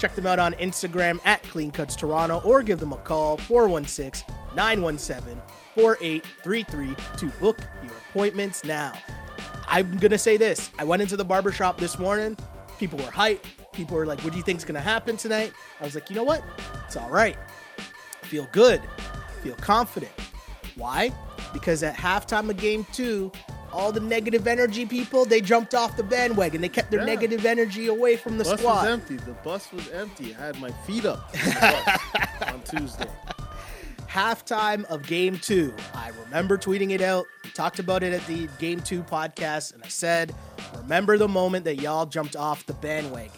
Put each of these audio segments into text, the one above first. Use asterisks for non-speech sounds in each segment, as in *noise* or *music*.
Check them out on Instagram at Clean Cuts Toronto or give them a call 416 917 4833 to book your appointments now. I'm gonna say this. I went into the barbershop this morning. People were hyped. People were like, what do you think's gonna happen tonight? I was like, you know what? It's all right. Feel good. Feel confident. Why? Because at halftime of game two, all the negative energy people, they jumped off the bandwagon. They kept their Yeah. negative energy away from the squad. bus squad. was empty. The bus was empty. I had my feet up *laughs* the on Tuesday. halftime of game two. I remember tweeting it out. We talked about it at the game two podcast, and I said, remember the moment that y'all jumped off the bandwagon.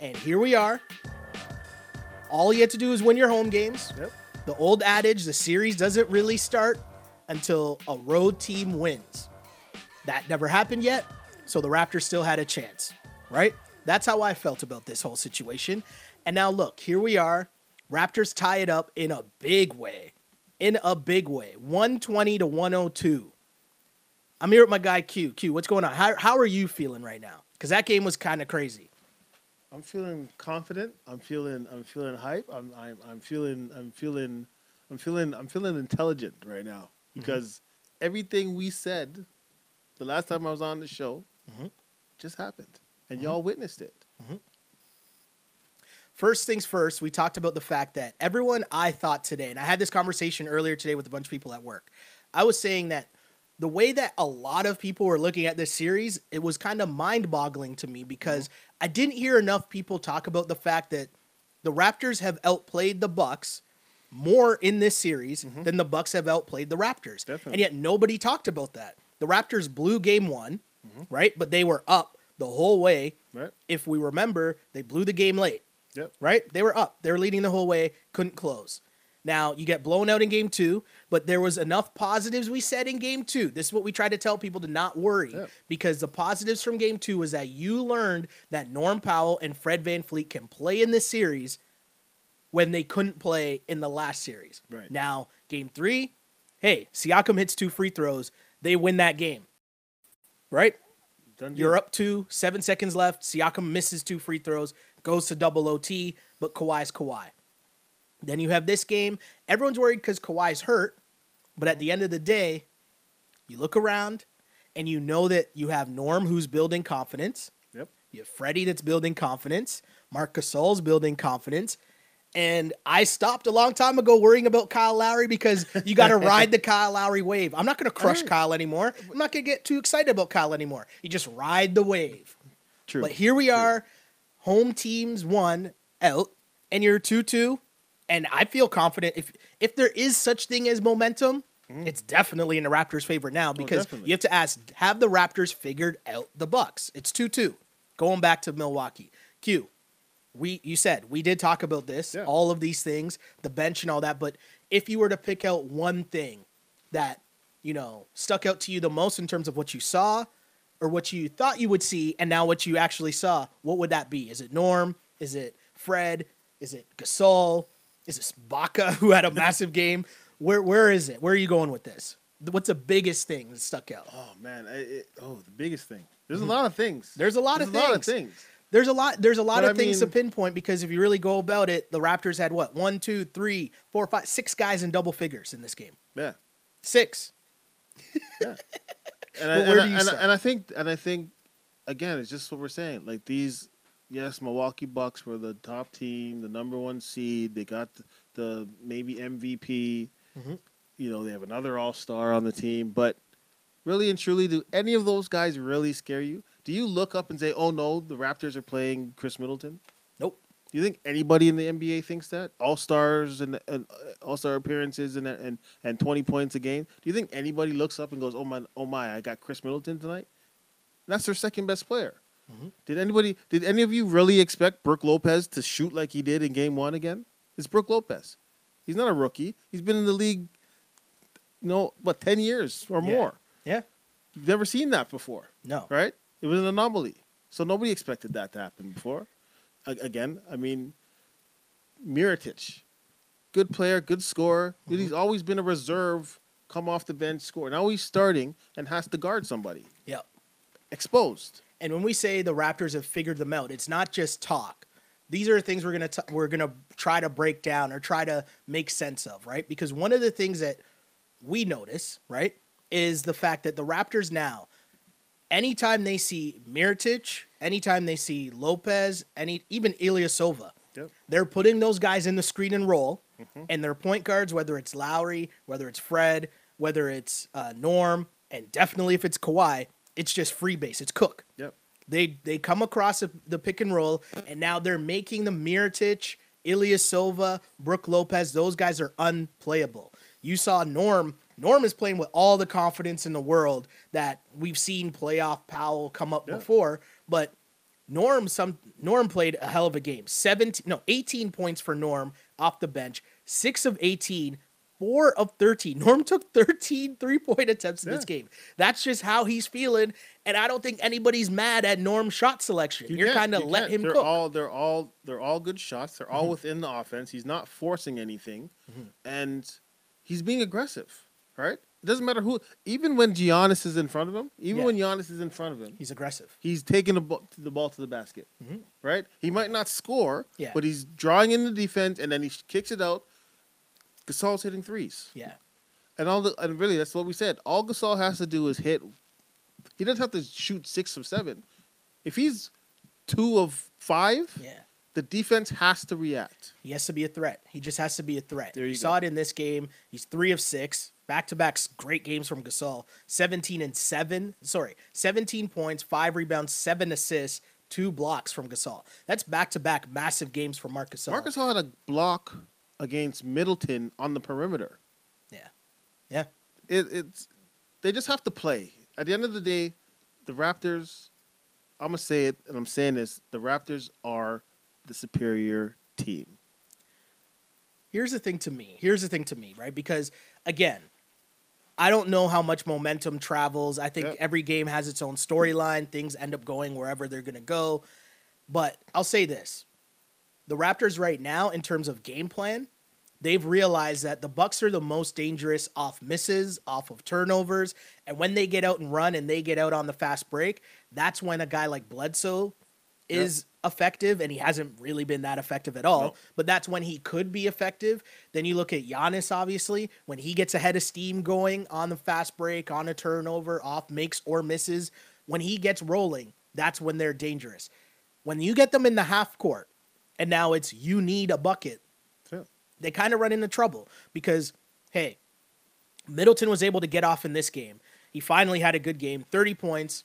And here we are. All you have to do is win your home games. Yep. The old adage, the series doesn't really start until a road team wins. That never happened yet, so the Raptors still had a chance, right? That's how I felt about this whole situation. And now look, here we are. Raptors tie it up in a big way. In a big way. 120 to 102. I'm here with my guy Q. Q, what's going on? How, how are you feeling right now? Because that game was kind of crazy. I'm feeling confident. I'm feeling. I'm feeling hype. I'm. I'm. I'm feeling. I'm feeling. I'm feeling. I'm feeling intelligent right now mm-hmm. because everything we said the last time I was on the show Mhm. just happened, and mm-hmm. y'all witnessed it. Mm-hmm. First things first, we talked about the fact that everyone I thought today, and I had this conversation earlier today with a bunch of people at work. I was saying that the way that a lot of people were looking at this series, it was kind of mind-boggling to me because mm-hmm. I didn't hear enough people talk about the fact that the Raptors have outplayed the Bucks more in this series than the Bucks have outplayed the Raptors. Definitely. And yet nobody talked about that. The Raptors blew game 1, mm-hmm. right? But they were up the whole way. Right. If we remember, they blew the game late Yep. right? They were up. They were leading the whole way, couldn't close. Now, you get blown out in game two, but there was enough positives we said in game two. This is what we try to tell people to not worry because the positives from game two was that you learned that Norm Powell and Fred VanVleet can play in this series when they couldn't play in the last series. Right. Now, game three, hey, Siakam hits two free throws. They win that game, right? Done deal. You're up two, seven seconds left. Siakam misses two free throws, goes to double OT, but Kawhi's Kawhi. Then you have this game. Everyone's worried because Kawhi's hurt, but at the end of the day, you look around and you know that you have Norm who's building confidence. Yep. You have Freddie that's building confidence. Marc Gasol's building confidence. And I stopped a long time ago worrying about Kyle Lowry because you got to *laughs* ride the Kyle Lowry wave. I'm not going to crush Right. Kyle anymore. I'm not going to get too excited about Kyle anymore. You just ride the wave. True. But here we True. are, home teams one out, and you're two two, and I feel confident if if there is such thing as momentum, it's definitely in the Raptors' favor now because Mm. Oh, you have to ask: Have the Raptors figured out the Bucks? It's two two, going back to Milwaukee. Q, we you said we did talk about this, Yeah. all of these things, the bench and all that. But if you were to pick out one thing that you know stuck out to you the most in terms of what you saw or what you thought you would see and now what you actually saw, what would that be? Is it Norm? Is it Fred? Is it Gasol? Is it Baca *laughs* who had a massive game? Where where is it? Where are you going with this? What's the biggest thing that stuck out? Oh man. It, oh, the biggest thing. There's a lot of things. Mm-hmm. There's a lot There's of a lot of things. There's a lot. There's a lot But of I things to pinpoint because if you really go about it, the Raptors had what one, two, three, four, five, six guys in double figures in this game. Yeah. Six. *laughs* And, I, and, I, and, I- and I think and I think again it's just what we're saying. Like these yes, Milwaukee Bucks were the top team, the number one seed. They got the, the maybe MVP. Mhm. You know, they have another all star on the team, but really and truly, do any of those guys really scare you? Do you look up and say, "Oh no, the Raptors are playing Khris Middleton"? Nope. Do you think anybody in the NBA thinks that all stars and, and all star appearances and, and and twenty points a game? Do you think anybody looks up and goes, "Oh my, oh my, I got Khris Middleton tonight"? That's their second best player. Mhm. Did anybody? Did any of you really expect Brook Lopez to shoot like he did in Game One again? It's Brook Lopez. He's not a rookie. He's been in the league, you know, what ten years or Yeah. more. Yeah. You've never seen that before, No. right? It was an anomaly. So nobody expected that to happen before. Again, I mean, Mirotic, good player, good scorer. but mm-hmm. He's always been a reserve, come off the bench, score. Now he's starting and has to guard somebody. Yep. Exposed. And when we say the Raptors have figured them out, it's not just talk. These are things we're gonna t- we're gonna try to break down or try to make sense of, right? Because one of the things that we notice, right, is the fact that the Raptors now, anytime they see Mirotic, anytime they see Lopez, any even Ilyasova, Yep. they're putting those guys in the screen and roll, Mm-hmm. and their point guards, whether it's Lowry, whether it's Fred, whether it's uh, Norm, and definitely if it's Kawhi, it's just free base. It's Cook. Yep. They they come across the pick and roll, and now they're making the Mirotic, Ilyasova, Brook Lopez. Those guys are unplayable. You saw Norm. Norm is playing with all the confidence in the world that we've seen playoff Powell come up Yeah. before, but Norm some Norm played a hell of a game. 17 no, 18 points for Norm off the bench. 6 of 18, 4 of 13. *laughs* Norm took 13 three-point attempts in this game. That's just how he's feeling and I don't think anybody's mad at Norm's shot selection. You are kind of let can't. him they're cook. All, they're all they're all good shots. They're all Mm-hmm. within the offense. He's not forcing anything, Mm-hmm. and he's being aggressive. Right? It doesn't matter who. Even when Giannis is in front of him, even Yeah. when Giannis is in front of him, he's aggressive. he's taking the ball, the ball to the basket. Mm-hmm. Right? He might not score. Yeah. but he's drawing in the defense, and then he kicks it out. Gasol's hitting threes, Yeah. and all the and really that's what we said. All Gasol has to do is hit. He doesn't have to shoot six of seven. If he's two of five, Yeah. the defense has to react. He has to be a threat. He just has to be a threat. There you saw it in this game. He's three of six, back to back great games from Gasol. 17 and seven. Sorry, 17 points, five rebounds, seven assists, two blocks from Gasol. That's back to back massive games for Marcus Gasol. Marcus Hall had a block against Middleton on the perimeter. Yeah. Yeah. It, it's they just have to play. At the end of the day, the Raptors. I'm gonna say it, and I'm saying this: the Raptors are the superior team. here's the thing to me. Here's the thing to me, right? Because again, I don't know how much momentum travels. I think Yep. every game has its own storyline. Things end up going wherever they're going to go. But I'll say this. The Raptors right now in terms of game plan, they've realized that the Bucks are the most dangerous off misses, off of turnovers, and when they get out and run and they get out on the fast break, that's when a guy like Bledsoe is effective and he hasn't really been that effective at all No. but that's when he could be effective. Then you look at Giannis obviously when he gets ahead of steam going on the fast break on a turnover off makes or misses when he gets rolling that's when they're dangerous. When you get them in the half court and now it's you need a bucket Yeah. they kind of run into trouble because hey Middleton was able to get off in this game. He finally had a good game 30 points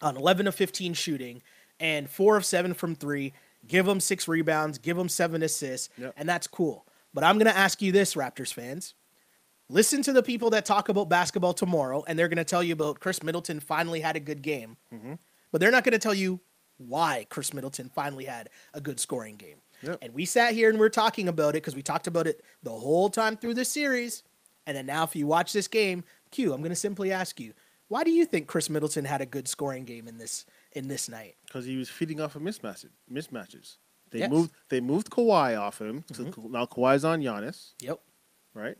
on 11 of 15 shooting and 4 of 7 from 3 give him 6 rebounds. Give him 7 assists. Yep. and that's cool. But i'm going to ask you this raptors fans. Listen to the people that talk about basketball tomorrow and they're going to tell you about khris middleton finally had a good game. Mm-hmm. but they're not going to tell you why khris middleton finally had a good scoring game. Yep. and we sat here and we're talking about it because we talked about it the whole time through this series. And then now if you watch this game q i'm going to simply ask you why do you think khris middleton had a good scoring game in this in this night because he was feeding off of mismatches. Mismatches. They Yes. moved. They moved Kawhi off him. So Mhm. now Kawhi's on Giannis, yep right?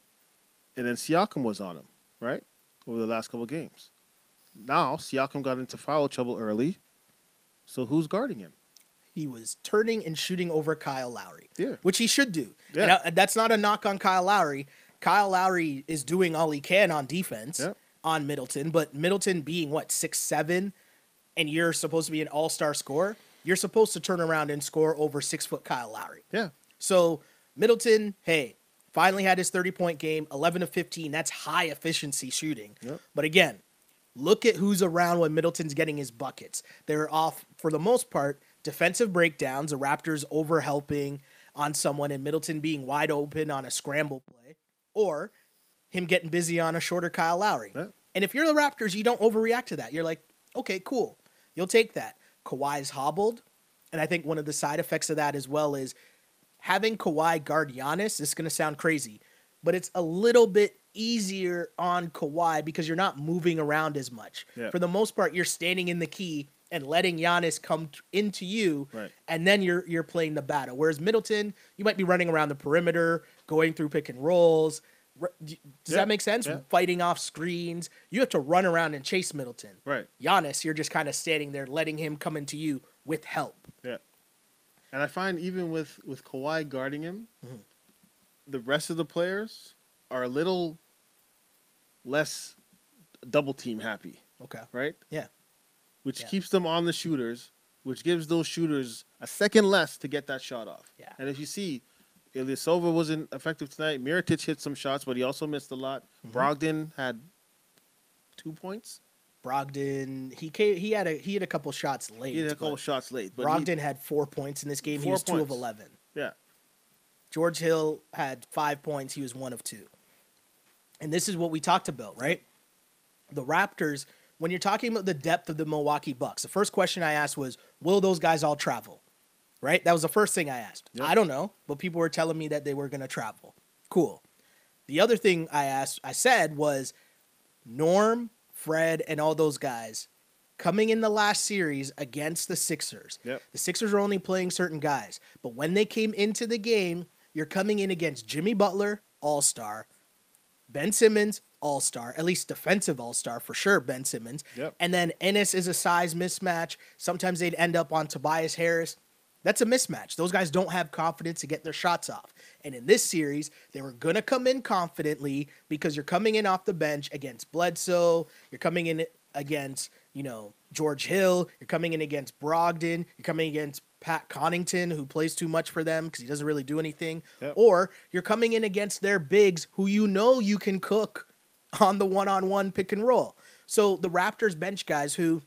And then Siakam was on him, right? Over the last couple games. Now Siakam got into foul trouble early. So who's guarding him? he was turning and shooting over Kyle Lowry, Yeah. which he should do. Yeah. And that's not a knock on Kyle Lowry. Kyle Lowry is doing all he can on defense Yeah. on Middleton, but Middleton being what six seven, and you're supposed to be an all star scorer, you're supposed to turn around and score over six foot Kyle Lowry. Yeah. So Middleton, hey, finally had his 30 point game, 11 of 15. That's high efficiency shooting. Yep. But again, look at who's around when Middleton's getting his buckets. They're off, for the most part, defensive breakdowns, the Raptors over helping on someone, and Middleton being wide open on a scramble play, or him getting busy on a shorter Kyle Lowry. Yeah. And if you're the Raptors, you don't overreact to that. You're like, okay, cool. You'll take that. Kawhi's hobbled. And I think one of the side effects of that as well is having Kawhi guard Giannis, this is going to sound crazy, but it's a little bit easier on Kawhi because you're not moving around as much. Yeah. For the most part, you're standing in the key and letting Giannis come t- into you, Right. and then you're you're playing the battle. Whereas Middleton, you might be running around the perimeter, going through pick and rolls. Does Yeah, that make sense? yeah. Fighting off screens. You have to run around and chase Middleton. Right. Giannis, you're just kind of standing there, letting him come into you with help. Yeah. And I find even with with Kawhi guarding him, Mm-hmm. the rest of the players are a little less double team happy, Okay. right? Yeah. Which Yeah. keeps them on the shooters, which gives those shooters a second less to get that shot off. Yeah. And if you see, Ilyasova wasn't effective tonight. Mirotic hit some shots, but he also missed a lot. Mm-hmm. Brogdon had two points. Brogdon, he came, he had a he had a couple shots late. He had a couple shots late, but he- had four points in this game. he was two of points. eleven. yeah, George Hill had five points. He was one of two. And this is what we talked about, right? The Raptors, when you're talking about the depth of the Milwaukee Bucks, the first question I asked was, will those guys all travel? Right? That was the first thing I asked. Yep. I don't know, but people were telling me that they were going to travel. Cool. The other thing I asked, I said was Norm, Fred, and all those guys coming in the last series against the Sixers. Yep. The Sixers are only playing certain guys, but when they came into the game, you're coming in against Jimmy Butler, All Star, Ben Simmons, All Star, at least defensive All Star for sure. Ben Simmons, Yep. and then Ennis is a size mismatch. Sometimes they'd end up on Tobias Harris. That's a mismatch. Those guys don't have confidence to get their shots off. And in this series, they were going to come in confidently because you're coming in off the bench against Bledsoe. You're coming in against, you know, George Hill. You're coming in against Brogdon. You're coming against Pat Connaughton, who plays too much for them because he doesn't really do anything. Yep. Or you're coming in against their bigs who you know you can cook on the one on one pick and roll. So the Raptors bench guys who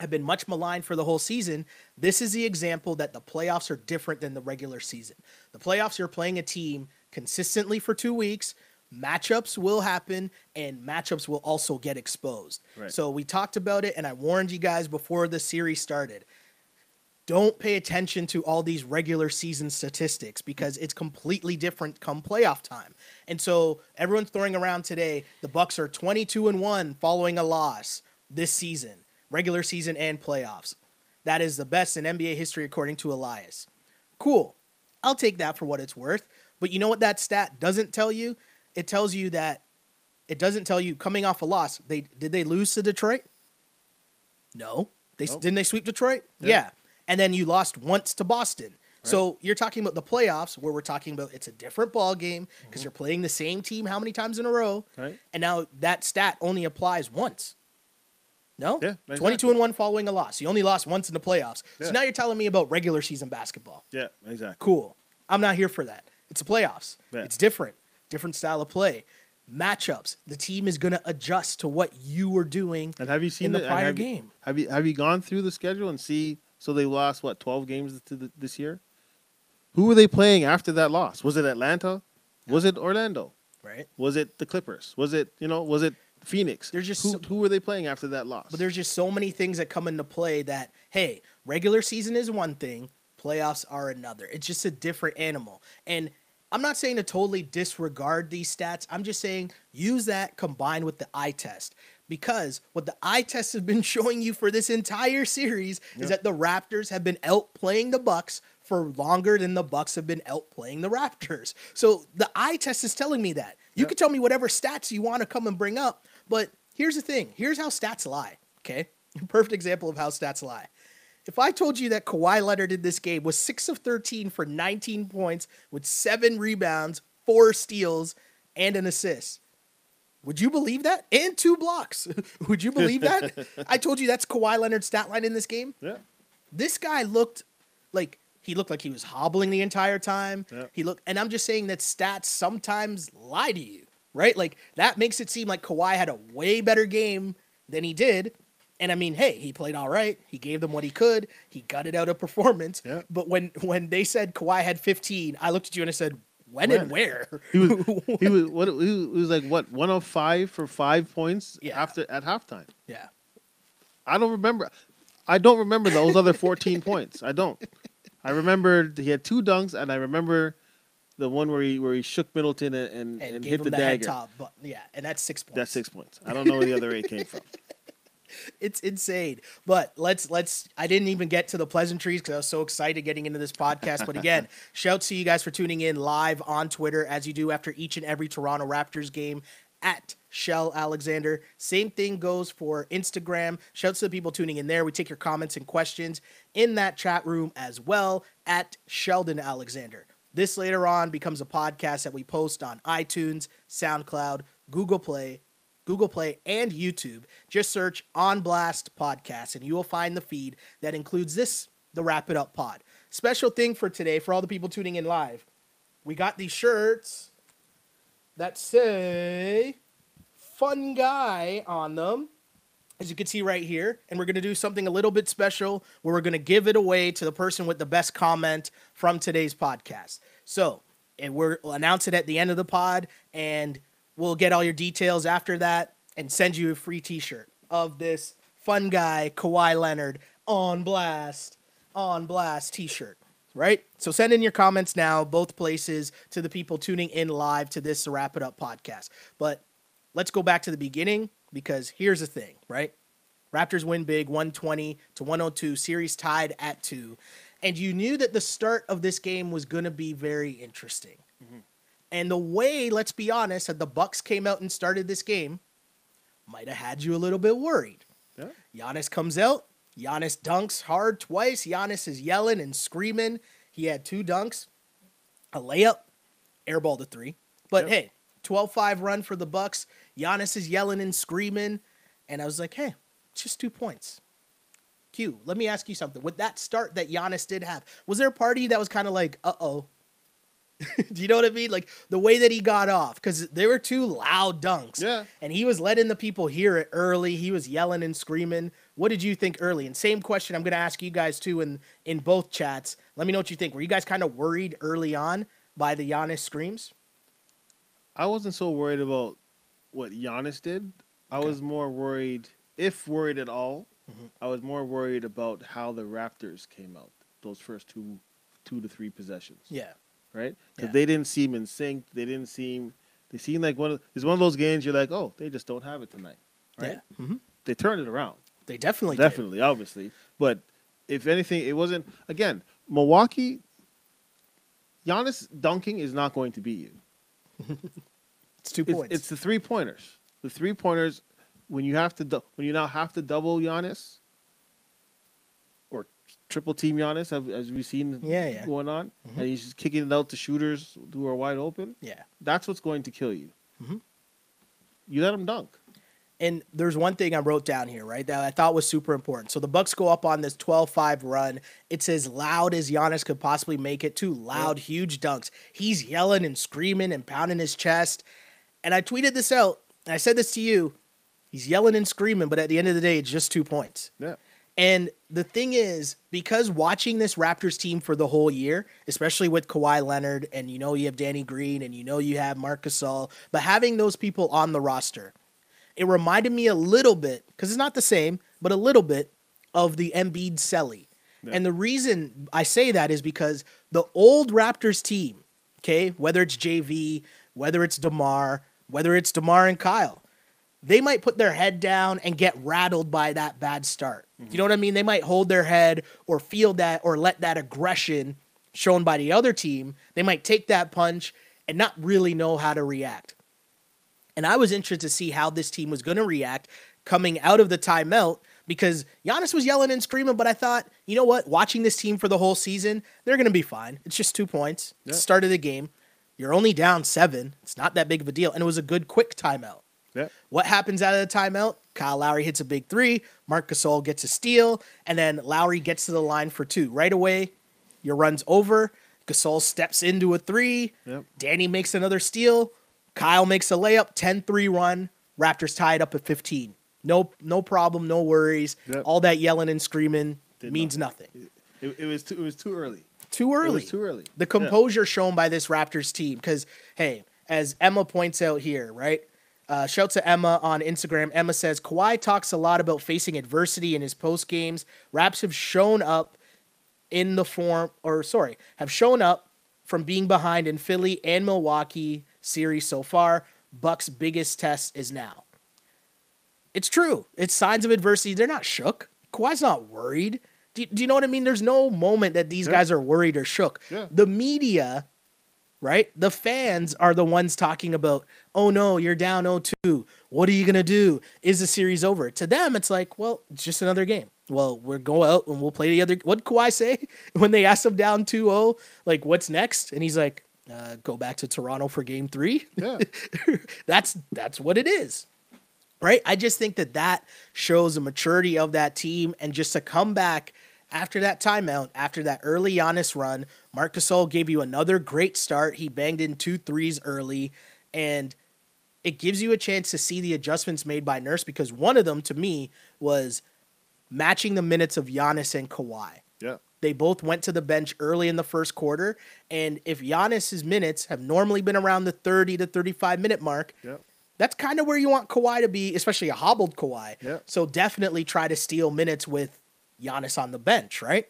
have been much maligned for the whole season. This is the example that the playoffs are different than the regular season. The playoffs, you're playing a team consistently for two weeks. Matchups will happen, and matchups will also get exposed. Right. So we talked about it, and I warned you guys before the series started. Don't pay attention to all these regular season statistics because it's completely different come playoff time. And so everyone's throwing around today the Bucks are 22 and 1 following a loss this season, regular season and playoffs. That is the best in NBA history according to Elias. Cool. I'll take that for what it's worth. But you know what that stat doesn't tell you? It tells you that it doesn't tell you coming off a loss. They did they lose to Detroit? No. They Nope. didn't they sweep Detroit? Yeah. Yeah. And then you lost once to Boston. So you're talking about the playoffs where we're talking about it's a different ball game because mm-hmm. you're playing the same team how many times in a row? Right. And now that stat only applies once. No? Yeah, 22 and 1 following a loss. You only lost once in the playoffs. Yeah. So now you're telling me about regular season basketball. yeah, exactly. Cool. I'm not here for that. It's the playoffs. Yeah. It's different. Different style of play. Matchups. The team is going to adjust to what you were doing And have you seen in the and prior have you- game. have you have you gone through the schedule and see? So they lost what twelve games to the, this year. Who were they playing after that loss? Was it Atlanta? Was it Orlando? Right? Was it the Clippers? Was it you know? Was it Phoenix? There's just who, so- who were they playing after that loss? But there's just so many things that come into play that, hey, regular season is one thing, playoffs are another. It's just a different animal. And I'm not saying to totally disregard these stats. I'm just saying use that combined with the eye test. Because what the eye test has been *laughs* showing you for this entire series Yeah. is that the Raptors have been outplaying the Bucks for longer than the Bucks have been outplaying the Raptors. So the eye test is telling me that. You Yep. can tell me whatever stats you want to come and bring up, but here's the thing. Here's how stats lie. Okay, *laughs* perfect example of how stats lie. If I told you that Kawhi Leonard in this game was six of thirteen for 19 points with seven rebounds, four steals, and an assist, would you believe that? And two blocks. *laughs* would you believe that? *laughs* I told you that's Kawhi Leonard's stat line in this game yeah, this guy looked like he looked like he was hobbling the entire time. Yep. He looked, and I'm just saying that stats sometimes lie to you, right? Like that makes it seem like Kawhi had a way better game than he did. And I mean, hey, he played all right. He gave them what he could. He gutted out a *laughs* performance. Yep. But when when they said Kawhi had 15, I looked at you and I said, when and where? *laughs* he was *laughs* he was what he was like what one of five for five points Yeah. after at halftime. yeah. I don't remember. I don't remember those other 14 points. I don't. I remember he had two dunks, and I remember the one where he where he shook Middleton and, and, and, and hit the the, dagger. top. But yeah, and that's six points. That's six points. I don't know where the other eight came from. *laughs* It's insane. But let's let's. I didn't even get to the pleasantries because I was so excited getting into this podcast. But again, *laughs* shouts to you guys for tuning in live on Twitter as you do after each and every Toronto Raptors game at Shell Alexander. Same thing goes for Instagram. Shouts to the people tuning in there. We take your comments and questions in that chat room as well at Sheldon Alexander. This later on becomes a podcast that we post on iTunes, SoundCloud, Google Play, Google Play, and YouTube. Just search On Blast Podcast, and you will find the feed that includes this, the Wrap It Up Pod. Special thing for today, for all the people tuning in live, we got these shirts that say Fun Guy on them. As you can see right here, and we're going to do something a little bit special where we're going to give it away to the person with the best comment from today's podcast. So, and we'll announce it at the end of the pod, and we'll get all your details after that and send you a free t-shirt of this fun guy Kawhi Leonard on blast on blast t-shirt right? So send in your comments now both places to the people tuning in live to this wrap it up podcast. But let's go back to the beginning because here's the thing right raptors win big 120 to 102 series tied at 2 and you knew that the start of this game was going to be very interesting mm-hmm. and the way, let's be honest, that the Bucks came out and started this game might have had you a little bit worried. Yeah. Giannis comes out. Giannis dunks hard twice. Giannis is yelling and screaming. He had two dunks, a layup, airball to three. But Yep. hey, 12-5 run for the Bucks. Giannis is yelling and screaming, and I was like, hey, just two points. Q, let me ask you something. With that start that Giannis did have, was there a party that was kind of like, uh oh? *laughs* Do you know what I mean? Like the way that he got off, because there were two loud dunks. Yeah. And he was letting the people hear it early. He was yelling and screaming. What did you think early? And same question I'm going to ask you guys too in in both chats. Let me know what you think. Were you guys kind of worried early on by the Giannis screams? I wasn't so worried about what Giannis did. I Okay. was more worried, if worried at all. Mhm. I was more worried about how the Raptors came out those first two, two to three possessions. Yeah. right? Because Yeah. they didn't seem in sync. They didn't seem. They seemed like one of. It's one of those games you're like, oh, they just don't have it tonight, right? Yeah. hmm They turned it around, They definitely did. definitely, obviously. But if anything, it wasn't. Again, Milwaukee. Giannis dunking is not going to beat you. It's two It's, points. it's the three pointers. The three pointers. When you have to, dou- when you now have to double Giannis, or triple team Giannis, as, as we've seen Yeah, yeah. going on, Mhm. and he's just kicking it out to shooters who are wide open. yeah. That's what's going to kill you. Mhm. You let him dunk. And there's one thing I wrote down here, right, that I thought was super important. So the Bucks go up on this 12-5 run. It's as loud as Giannis could possibly make it. Two loud, huge dunks. He's yelling and screaming and pounding his chest. And I tweeted this out, and I said this to you. He's yelling and screaming, but at the end of the day, it's just two points. Yeah. And the thing is, because watching this Raptors team for the whole year, especially with Kawhi Leonard, and you know you have Danny Green, and you know you have Marc Gasol, but having those people on the roster, it reminded me a little bit, because it's not the same, but a little bit of the Embiid Selly. Yeah. And the reason I say that is because the old Raptors team, okay, whether it's JV, whether it's DeMar, whether it's DeMar and Kyle, they might put their head down and get rattled by that bad start. You mm-hmm. know what I mean? They might hold their head or feel that or let that aggression shown by the other team. They might take that punch and not really know how to react. And I was interested to see how this team was going to react coming out of the timeout because Giannis was yelling and screaming, but I thought, you know what? Watching this team for the whole season, they're going to be fine. It's just two points. Yeah. Start of the game. You're only down seven. It's not that big of a deal. And it was a good, quick timeout. Yeah. What happens out of the timeout? Kyle Lowry hits a big three. Marc Gasol gets a steal, and then Lowry gets to the line for two. Right away, your run's over. Gasol steps into a three. Yep. Danny makes another steal. Kyle makes a layup. 10-3 run. Raptors tied up at 15. No, no problem. No worries. Yep. All that yelling and screaming Did means nothing. It, it was too. It was too early. Too It early. was too early. The Yeah. composure shown by this Raptors team, because hey, as Emma points out here, right? Uh, shout to Emma on Instagram. Emma says Kawhi talks a lot about facing adversity in his post games. Raps have shown up in the form, or sorry, have shown up from being behind in Philly and Milwaukee series so far. Bucks' biggest test is now. It's true. It's signs of adversity. They're not shook. Kawhi's not worried. Do you, do you know what I mean? There's no moment that these Yeah. guys are worried or shook. Yeah. The media, right? The fans are the ones talking about, oh no, you're down 0-2. What are you gonna do? Is the series over? To them, it's like, well, it's just another game. Well, we'll go out and we'll play the other. What Kawhi say *laughs* when they asked him down 2-0? Like, what's next? And he's like, uh, go back to Toronto for game three. Yeah. *laughs* that's that's what it is right i just think that that shows the maturity of that team and just to come back after that timeout after that early Giannis run marc gasol gave you another great start he banged in two threes early and it gives you a chance to see the adjustments made by nurse because one of them to me was matching the minutes of Giannis and Kawhi Yeah. They both went to the bench early in the first quarter. And if Giannis's minutes have normally been around the 30 to 35 minute mark, Yeah. that's kind of where you want Kawhi to be, especially a hobbled Kawhi. Yeah. So definitely try to steal minutes with Giannis on the bench, right?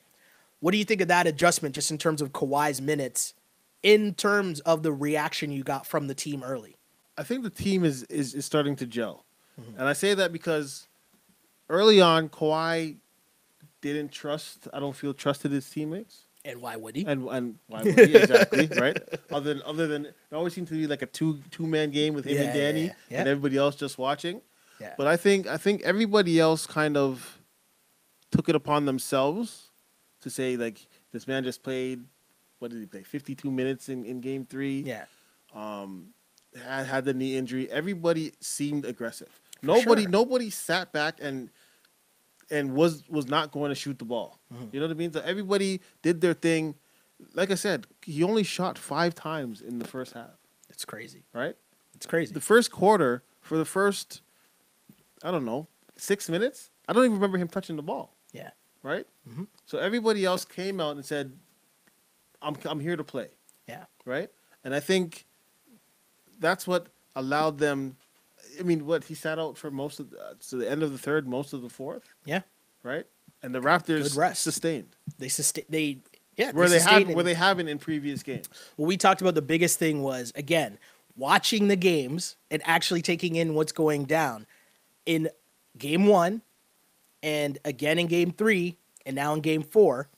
What do you think of that adjustment just in terms of Kawhi's minutes, in terms of the reaction you got from the team early? I think the team is is, is starting to gel, mm-hmm. and I say that because early on Kawhi didn't trust. I don't feel trusted his teammates, And why would he? and and why would he exactly *laughs* right? Other than other than it always seemed to be like a two two man game with him Yeah, and Danny, yeah, yeah. and everybody else just watching. yeah. But I think I think everybody else kind of took it upon themselves to say like this man just played. What did he play? Fifty two minutes in, in game three yeah. um had had the knee injury. Everybody seemed aggressive. nobody sure. nobody sat back and and was was not going to shoot the ball. Mm-hmm. You know what I mean? So everybody did their thing. Like I said, he only shot five times in the first half. It's crazy. Right? It's crazy. The first quarter for the first, I don't know, six minutes. I don't even remember him touching the ball. yeah. Right? Mhm. So everybody else came out and said, "I'm I'm here to play." Yeah. right? And I think that's what allowed them. I mean, what he sat out for most of the, uh, to the end of the third, most of the fourth, Yeah. right? And the Raptors Good rest. sustained They sustained. They yeah. where they have where they haven't in previous games. Well, we talked about the biggest thing was again watching the games and actually taking in what's going down in game one and again in game three and now in game four.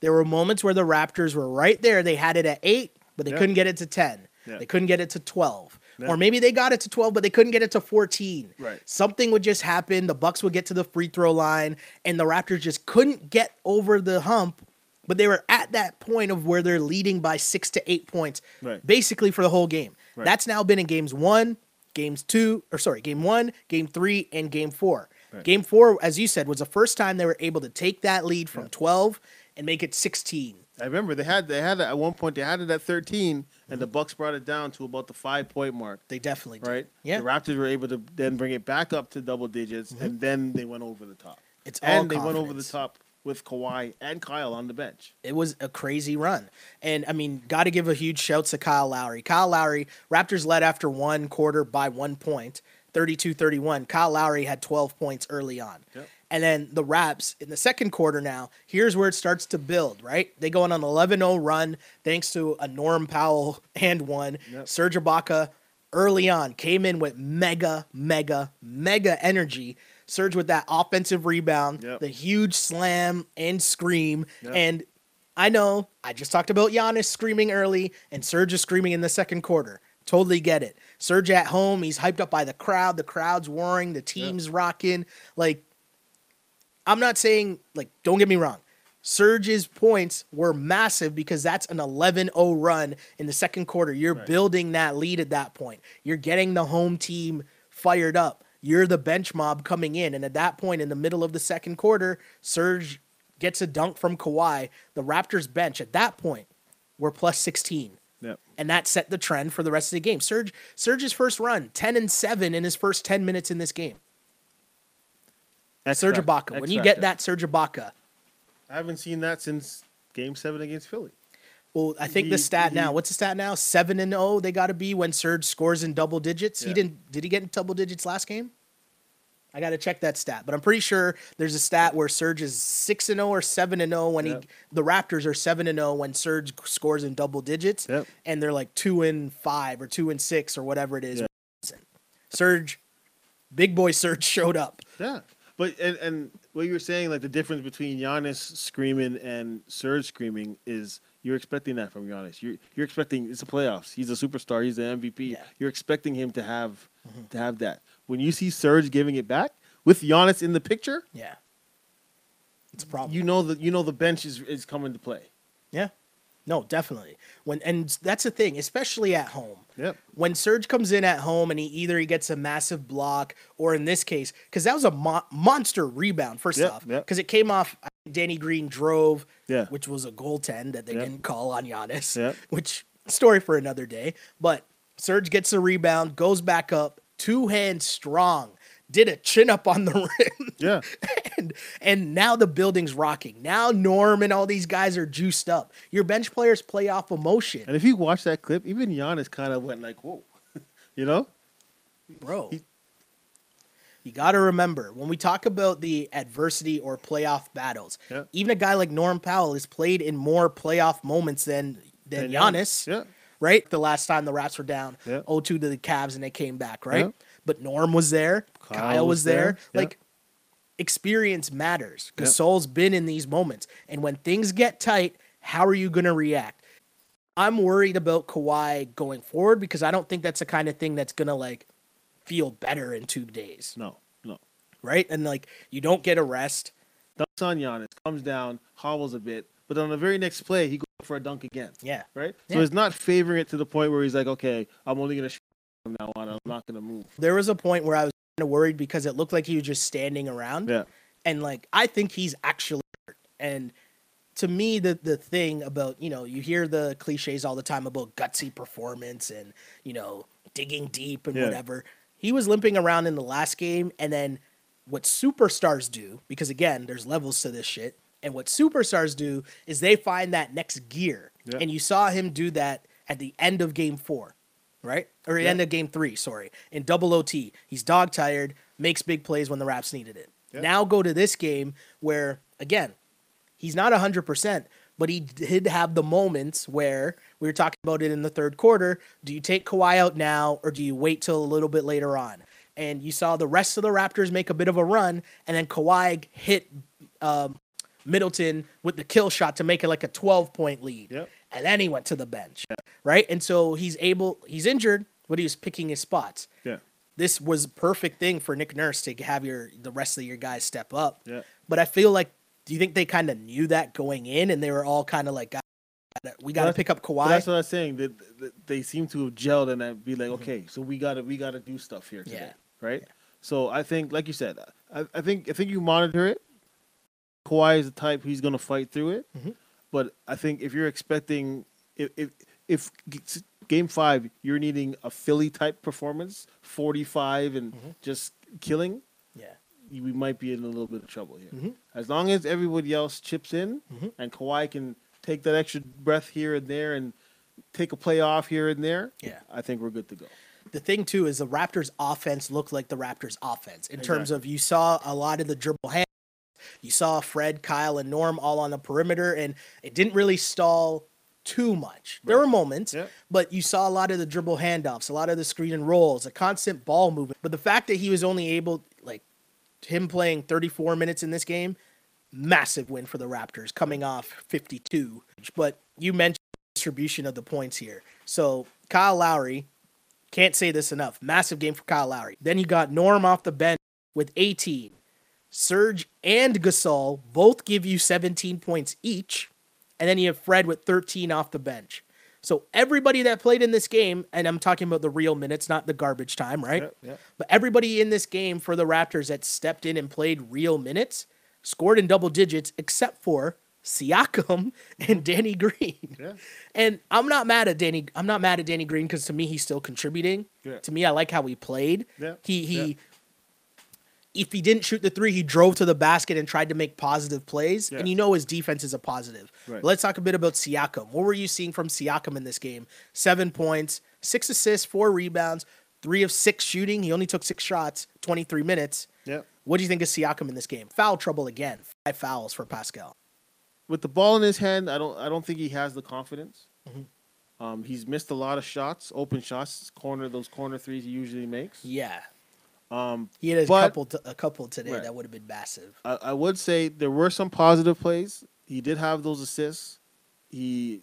There were moments where the Raptors were right there. They had it at eight, but they Yeah. couldn't get it to 10. Yeah. They couldn't get it to 12. Yeah. Or maybe they got it to 12, but they couldn't get it to 14. Right. Something would just happen. The Bucks would get to the free throw line, and the Raptors just couldn't get over the hump. But they were at that point of where they're leading by six to eight points, Right. basically for the whole game. Right. That's now been in games one, games two, or sorry, game one, game three, and game four. Right. Game four, as you said, was the first time they were able to take that lead from 12 and make it 16. I remember they had they had it at one point they had it at 13 Mm-hmm. and the Bucks brought it down to about the 5 point mark, They definitely did. right? Yeah. The Raptors were able to then bring it back up to double digits Mm-hmm. and then they went over the top. It's all and they went over the top with Kawhi and Kyle on the bench. it was a crazy run. And I mean, got to give a huge shout to Kyle Lowry. Kyle Lowry, Raptors led after one quarter by one point, 32 31. Kyle Lowry had 12 points early on. Yep. And then the Raps in the second quarter now, here's where it starts to build, right? They go on an 11 0 run thanks to a Norm Powell *laughs* and one. Yep. Serge Ibaka early on came in with mega, mega, mega energy. Serge with that offensive rebound, Yep. the huge slam and scream. Yep. And I know I just talked about Giannis screaming early and Serge is screaming in the second quarter. Totally get it. Serge at home, he's hyped up by the crowd. The crowd's roaring, the team's rocking. Like, I'm not saying, like, don't get me wrong. Serge's points were massive because that's an 11 0 run in the second quarter. You're Right. building that lead at that point. You're getting the home team fired up. You're the bench mob coming in. And at that point, in the middle of the second quarter, Serge gets a dunk from Kawhi. The Raptors bench at that point were plus 16 Yep. and that set the trend for the rest of the game. Serge Serge's first run, 10 and 7 in his first 10 minutes in this game. Serge Ibaka. When you get that Serge Ibaka, I haven't seen that since game 7 against Philly. well, I think the He- stat now, what's the stat now? 7 and 0 they got to be when Serge scores in double digits. He didn't did he get in double digits last game? I got to check that stat, but I'm pretty sure there's a stat where Serge is six and zero or seven and zero when Yep. he the Raptors are seven and zero when Serge scores in double digits, Yep. and they're like two and five or two and six or whatever it is. Yeah. Serge, big boy Serge showed up. Yeah, but and and what you were saying, like the difference between Giannis screaming and Serge screaming is you're expecting that from Giannis. You're you're expecting it's the playoffs. He's a superstar. He's the MVP. Yeah. You're expecting him to have mm-hmm. to have that. When you see Serge giving it back with Giannis in the picture, Yeah, it's a problem. you know that you know the bench is is coming to play. yeah, no, definitely. When and that's the thing, especially at home. Yep. when Serge comes in at home and he either he gets a massive block or in this case, because that was a mo- monster rebound first Yep, off, yep. because it came off. Danny Green drove, Yeah. which was a goaltend that they Yep. didn't call on Giannis, Yep. *laughs* which story for another day. But Serge gets a rebound, goes back up, two hands strong, did a chin up on the *laughs* rim. Yeah. and and now the building's rocking. Now Norm and all these guys are juiced up. Your bench players play off emotion, And if you watch that clip, even Giannis kind of went like, "Whoa," *laughs* you know. bro. You got to remember when we talk about the adversity or playoff battles, Yeah. even a guy like Norm Powell has played in more playoff moments than than And Giannis. Yeah. Right? The last time the Raps were down Yeah. 0-2 to the Cavs and they came back, right? Yeah. But Norm was there, Kyle, Kyle was was there. there. Like experience matters. Yeah. Gasol's been in these moments. And when things get tight, how are you going to react? I'm worried about Kawhi going forward because I don't think that's the kind of thing that's going to like feel better in 2 days, No. No. right? And like you don't get a rest. Dunks on Giannis, comes down, hobbles a bit, but on the very next play, he goes for a dunk again. Yeah. Right? Yeah. So he's not favoring it to the point where he's like, okay, I'm only going to shoot from now on. I'm not going to move. There was a point where I was of worried because it looked like he was just standing around. Yeah. and like I think he's actually hurt. And to me, the the thing about you know you hear the cliches all the time about gutsy performance and you know digging deep and Yeah. whatever. He was limping around in the last game, and then what superstars do because again, there's levels to this shit. And what superstars do is they find that next gear, Yeah. and you saw him do that at the end of game four, right? Or end of game three, sorry, in double OT. He's dog tired, makes big plays when the Raps needed it. Now go to this game where again, he's not 100%, but he did have the moments where we were talking about it in the third quarter. Do you take Kawhi out now or do you wait till a little bit later on? And you saw the rest of the Raptors make a bit of a run, and then Kawhi hit um, Middleton with the kill shot to make it like a 12 point lead. Yep. And then he went to the bench, right? And so he's able, he's injured, but he was picking his spots Yeah. this was a perfect thing for Nick Nurse to have your the rest of your guys step up. Yeah. But I feel like, do you think they kind of knew that going in, and they were all kind of like, we got to pick up Kawhi? that's what I was saying. That that they seem to have gelled and I'd be like, okay, so we gotta we gotta do stuff here today, Yeah. right? So I think, like you said, I, I think I think you monitor it. Kawhi is the type who's gonna fight through it, Mhm. But I think if you're expecting if if if game five you're needing a Philly type performance, forty five and Mhm. just killing, yeah, we might be in a little bit of trouble here. Mhm. As long as everybody else chips in Mhm. and Kawhi can take that extra breath here and there and take a play off here and there, Yeah. I think we're good to go. the thing too is the Raptors' offense looked like the Raptors' offense in terms of you saw a lot of the dribble hands. You saw Fred, Kyle, and Norm all on the perimeter, and it didn't really stall too much. There were moments, Yeah. but you saw a lot of the dribble handoffs, a lot of the screen and rolls, a constant ball movement. But the fact that he was only able, like, him playing 34 minutes in this game, massive win for the Raptors, coming off 52. But you mentioned distribution of the points here. So Kyle Lowry, can't say this enough. Massive game for Kyle Lowry. Then you got Norm off the bench with 18. Serge and Gasol both give you 17 points each. And then you have Fred with 13 off the bench. So everybody that played in this game, and I'm talking about the real minutes, not the garbage time, right? Yep, yep. But everybody in this game for the Raptors that stepped in and played real minutes scored in double digits, except for Siakam *laughs* and Danny Green. Yeah. And I'm not mad at Danny. I'm not mad at Danny Green because to me he's still contributing. Yeah. To me, I like how he played. Yeah. He he. If he didn't shoot the three, he drove to the basket and tried to make positive plays. Yeah. And you know his defense is a positive. Right. Let's talk a bit about Siakam. What were you seeing from Siakam in this game? Seven points, six assists, four rebounds, three of six shooting. He only took six shots, 23 minutes. Yeah. What do you think of Siakam in this game? Foul trouble again. Five fouls for Pascal. With the ball in his hand, I don't I don't think he has the confidence. Mhm. Um, he's missed a lot of shots, open shots, corner those corner threes he usually makes. Yeah, Um, he had a But- couple t- a couple today Right. that would have been massive. I, I would say there were some positive plays. He did have those assists. He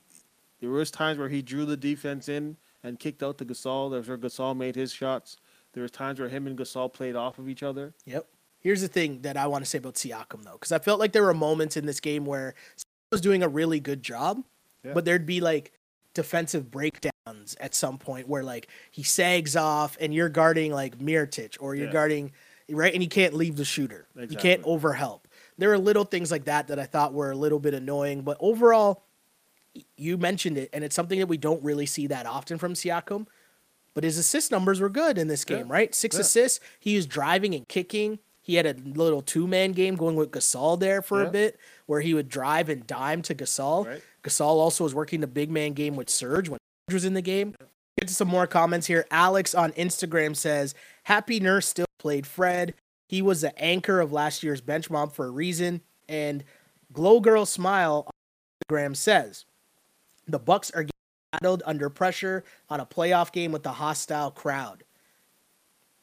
there was times where he drew the defense in and kicked out to Gasol. There was where Gasol made his shots. There was times where him and Gasol played off of each other. Yep. Here's the thing that I want to say about Siakam though, because I felt like there were moments in this game where Siakam was doing a really good job, Yeah. but there'd be like defensive breakdowns at some point where like he sags off and you're guarding like Mirotic or you're Yeah. guarding right and you can't leave the shooter. You can't Exactly. overhelp. There are little things like that that I thought were a little bit annoying, but overall you mentioned it and it's something that we don't really see that often from Siakam. But his assist numbers were good in this game, Yeah. right? Six Yeah. assists. He was driving and kicking. He had a little two man game going with Gasol there for a bit, where he would drive and dime to Gasol. Right. Gasol also was working the big man game with Serge when was in the game. Get to some more comments here. Alex on Instagram says, Happy Nurse still played Fred. He was the anchor of last year's bench mob for a reason. And Glow Girl Smile on Instagram says, The Bucks are getting battled under pressure on a playoff game with a hostile crowd.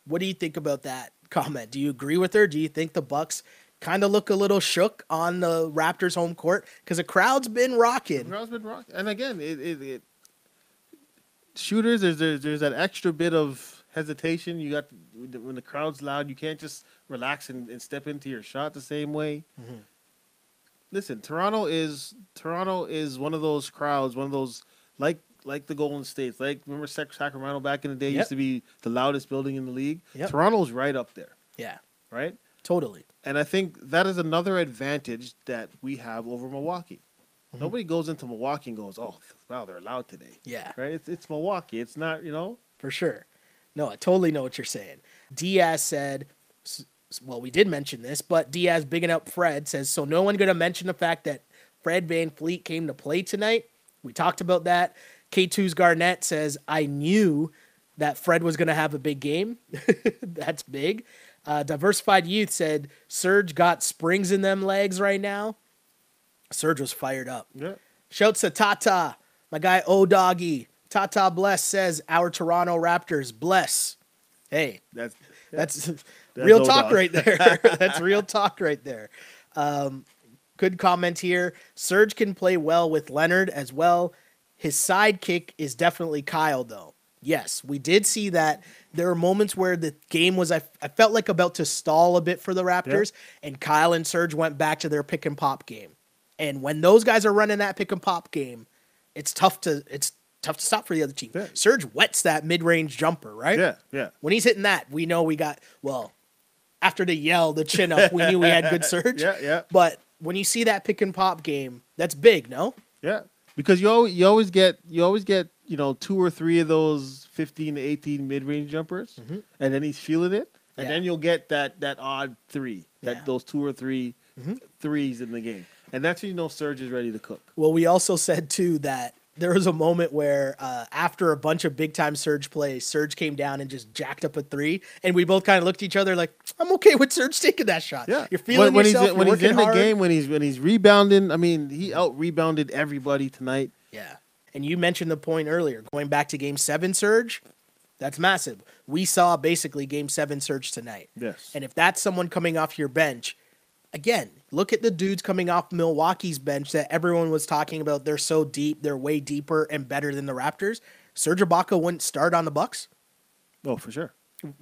What do you think about that *laughs* comment? Do you agree with her? Do you think the Bucks kind of look a little shook on the Raptors home court because the crowd's been rocking? Crowd's been rock. And again, it, it, it shooters there's, there's there's that extra bit of hesitation. You got when the crowd's loud, you can't just relax and, and step into your shot the same way. Mhm. Listen, Toronto is Toronto is one of those crowds, one of those like like the Golden States. Like remember Sacramento back in the day Yep. used to be the loudest building in the league. Yep. Toronto's right up there, Yeah, right? totally. And I think that is another advantage that we have over Milwaukee. Mhm. Nobody goes into Milwaukee and goes, "Oh, wow, they're loud today." Yeah, Right? It's it's Milwaukee. It's not, you know. for sure. No, I totally know what you're saying. Diaz said, well, we did mention this, but Diaz bigging up Fred says, so no one going to mention the fact that Fred VanVleet came to play tonight. We talked about that. K2's Garnett says, I knew that Fred was going to have a big game. *laughs* That's big. Uh, Diversified Youth said, Serge got springs in them legs right now. Serge was fired up. Yeah. Shouts to Tata, my guy O Doggy. Tata Bless says our Toronto Raptors bless. Hey, That's that's *laughs* That's real talk Dog. right there. *laughs* that's real talk right there. Um, good comment here. Serge can play well with Leonard as well. His sidekick is definitely Kyle, though. Yes, we did see that. There were moments where the game was, I, I felt like about to stall a bit for the Raptors, and Kyle and Serge went back to their pick and pop game. And when those guys are running that pick and pop game, it's tough to it's tough to stop for the other team. Yeah. Serge wets that mid range jumper, right? yeah, yeah. When he's hitting that, we know we got well. After the yell, the chin up, we knew we had good *laughs* Serge. Yeah, yeah. But when you see that pick and pop game, that's big, no? Yeah. Because you always, you always get you always get, you know, two or three of those 15 to 18 mid-range jumpers Mhm. and then he's feeling it and Yeah. then you'll get that that odd 3, that Yeah. those two or 3 Mhm. threes in the game. And that's when you know Serge is ready to cook. Well, we also said too that there was a moment where uh, after a bunch of big time Serge plays, Serge came down and just jacked up a three, and we both kind of looked at each other like, "I'm okay with Serge taking that shot. Yeah, you're feeling when, yourself. He's when you're he's in the game, when he's when he's rebounding. I mean, he out rebounded everybody tonight. Yeah. And you mentioned the point earlier, going back to game seven Serge, that's massive. We saw basically game seven Serge tonight. Yes. And if that's someone coming off your bench, again, look at the dudes coming off Milwaukee's bench that everyone was talking about. They're so deep, they're way deeper and better than the Raptors. Serge Ibaka wouldn't start on the Bucks. oh, for sure.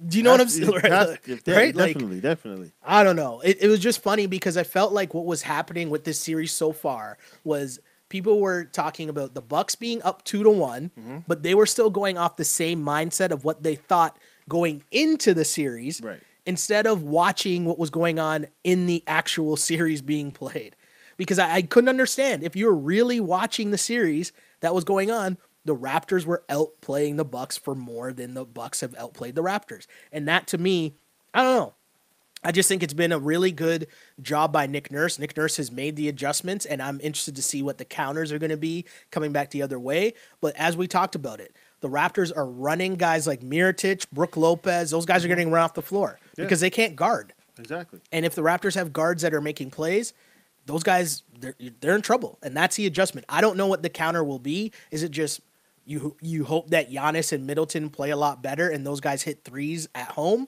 Do you know what I'm saying? *laughs* Right? yeah, right? Like, Definitely, definitely. I don't know. It, it was just funny because I felt like what was happening with this series so far was people were talking about the Bucks being up two to one, Mm-hmm. but they were still going off the same mindset of what they thought going into the series, Right. Instead of watching what was going on in the actual series being played. Because I, I couldn't understand if you were really watching the series that was going on. The Raptors were outplaying the Bucks for more than the Bucks have outplayed the Raptors, and that to me, I don't know. I just think it's been a really good job by Nick Nurse. Nick Nurse has made the adjustments, and I'm interested to see what the counters are going to be coming back the other way. But as we talked about it, the Raptors are running guys like Mirotic, Brook Lopez. Those guys are mm-hmm. getting run off the floor Yeah. because they can't guard. Exactly. And if the Raptors have guards that are making plays, those guys they're they're in trouble, and that's the adjustment. I don't know what the counter will be. Is it just you you hope that Giannis and Middleton play a lot better, and those guys hit threes at home?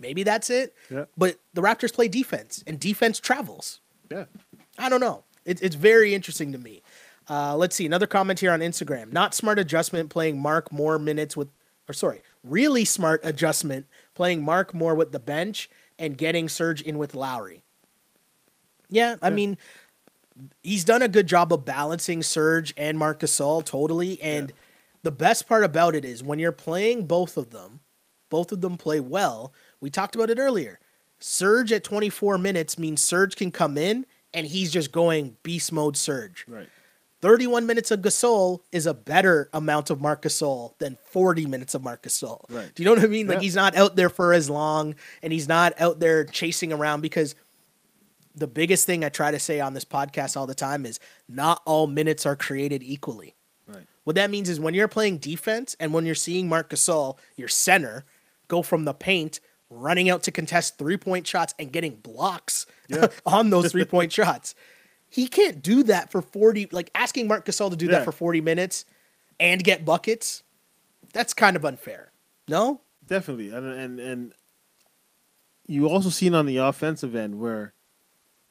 Maybe that's it. Yeah. But the Raptors play defense, and defense travels. Yeah. I don't know. It, it's very interesting to me. Uh, let's see another comment here on Instagram. Not smart adjustment playing Marc more minutes with, or sorry, really smart adjustment playing Marc more with the bench and getting Serge in with Lowry. Yeah, I Yeah. mean, he's done a good job of balancing Serge and Marc Gasol totally. And Yeah. the best part about it is when you're playing both of them, both of them play well. We talked about it earlier. Serge at 24 minutes means Serge can come in and he's just going beast mode Serge. Right. 31 minutes of Gasol is a better amount of Marc Gasol than 40 minutes of Marc Gasol. Right. Do you know what I mean? Like Yeah. he's not out there for as long and he's not out there chasing around because the biggest thing I try to say on this podcast all the time is not all minutes are created equally. Right. What that means is when you're playing defense and when you're seeing Marc Gasol, your center, go from the paint, running out to contest three point shots and getting blocks Yeah. *laughs* on those three point shots. He can't do that for 40, like asking Marc Gasol to do Yeah. that for 40 minutes and get buckets. That's kind of unfair. No? Definitely, and and and you also seen on the offensive end where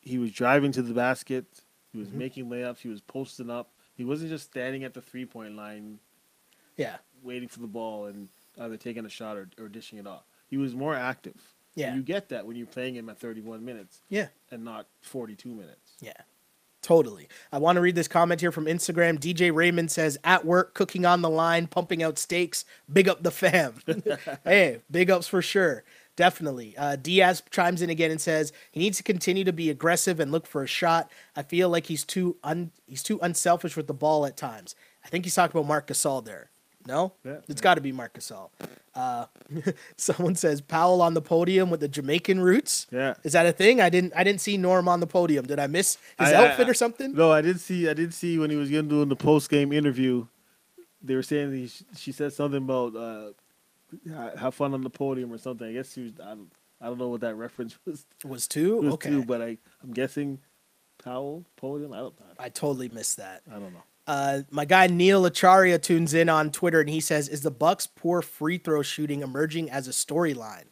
he was driving to the basket, he was Mhm. making layups, he was posting up. He wasn't just standing at the three point line Yeah. waiting for the ball and either taking a shot or, or dishing it off. He was more active. Yeah. you get that when you're playing him at 31 minutes Yeah. and not 42 minutes. Yeah. Totally. I want to read this comment here from Instagram. DJ Raymond says, at work, cooking on the line, pumping out steaks. Big up the fam. *laughs* hey, big ups for sure. Definitely. Uh, Diaz chimes in again and says he needs to continue to be aggressive and look for a shot. I feel like he's too un- he's too unselfish with the ball at times. I think he's talking about Marc Gasol there. No, Yeah, it's yeah. got to be Marc Gasol. Uh, *laughs* someone says Powell on the podium with the Jamaican roots. Yeah. Is that a thing? I didn't I didn't see Norm on the podium. Did I miss his I- I- outfit or something? No, I did see. I did see when he was doing the post game interview. They were saying he, she said something about uh, have fun on the podium or something. I guess she was. I don't, I don't know what that reference *laughs* was. Was two? was okay. to, but I I'm guessing Powell podium. I don't. I totally missed that. I don't know. Uh, my guy Neil Acharya tunes in on Twitter and he says, "Is the Bucks' poor free throw shooting emerging as a storyline?"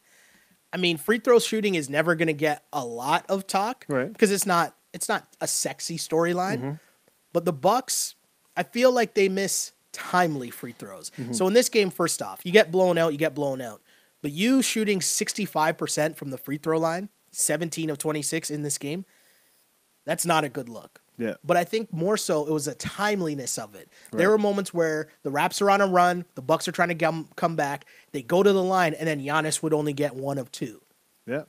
I mean, free throw shooting is never going to get a lot of talk, Right. Because it's not it's not a sexy storyline. Mhm. But the Bucks, I feel like they miss timely free throws. So in this game, first off, you get blown out, you get blown out. But you shooting 65% from the free throw line, 17 of 26 in this game, that's not a good look. Yeah. But I think more so it was a timeliness of it. Right. There were moments where the Raps are on a run, the Bucks are trying to come, come back, they go to the line, and then Giannis would only get one of two. Yeah.